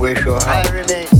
pressure go. Pressure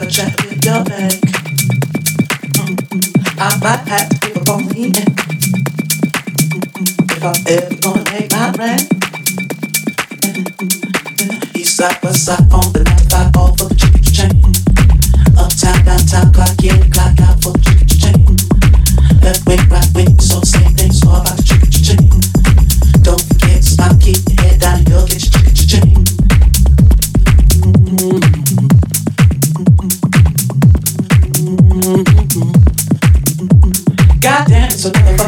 with your bank. I might have to give up on If I'm ever gonna make my rent. East side, west side, on the night, five, all for the chicken chain. Uptown, downtown, clock in, clock out for the chicken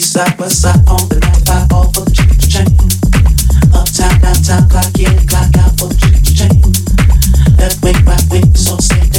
side, west side, on the for the chicken clock in, clock out for the chicken chain. Left wing, right wing, so safe.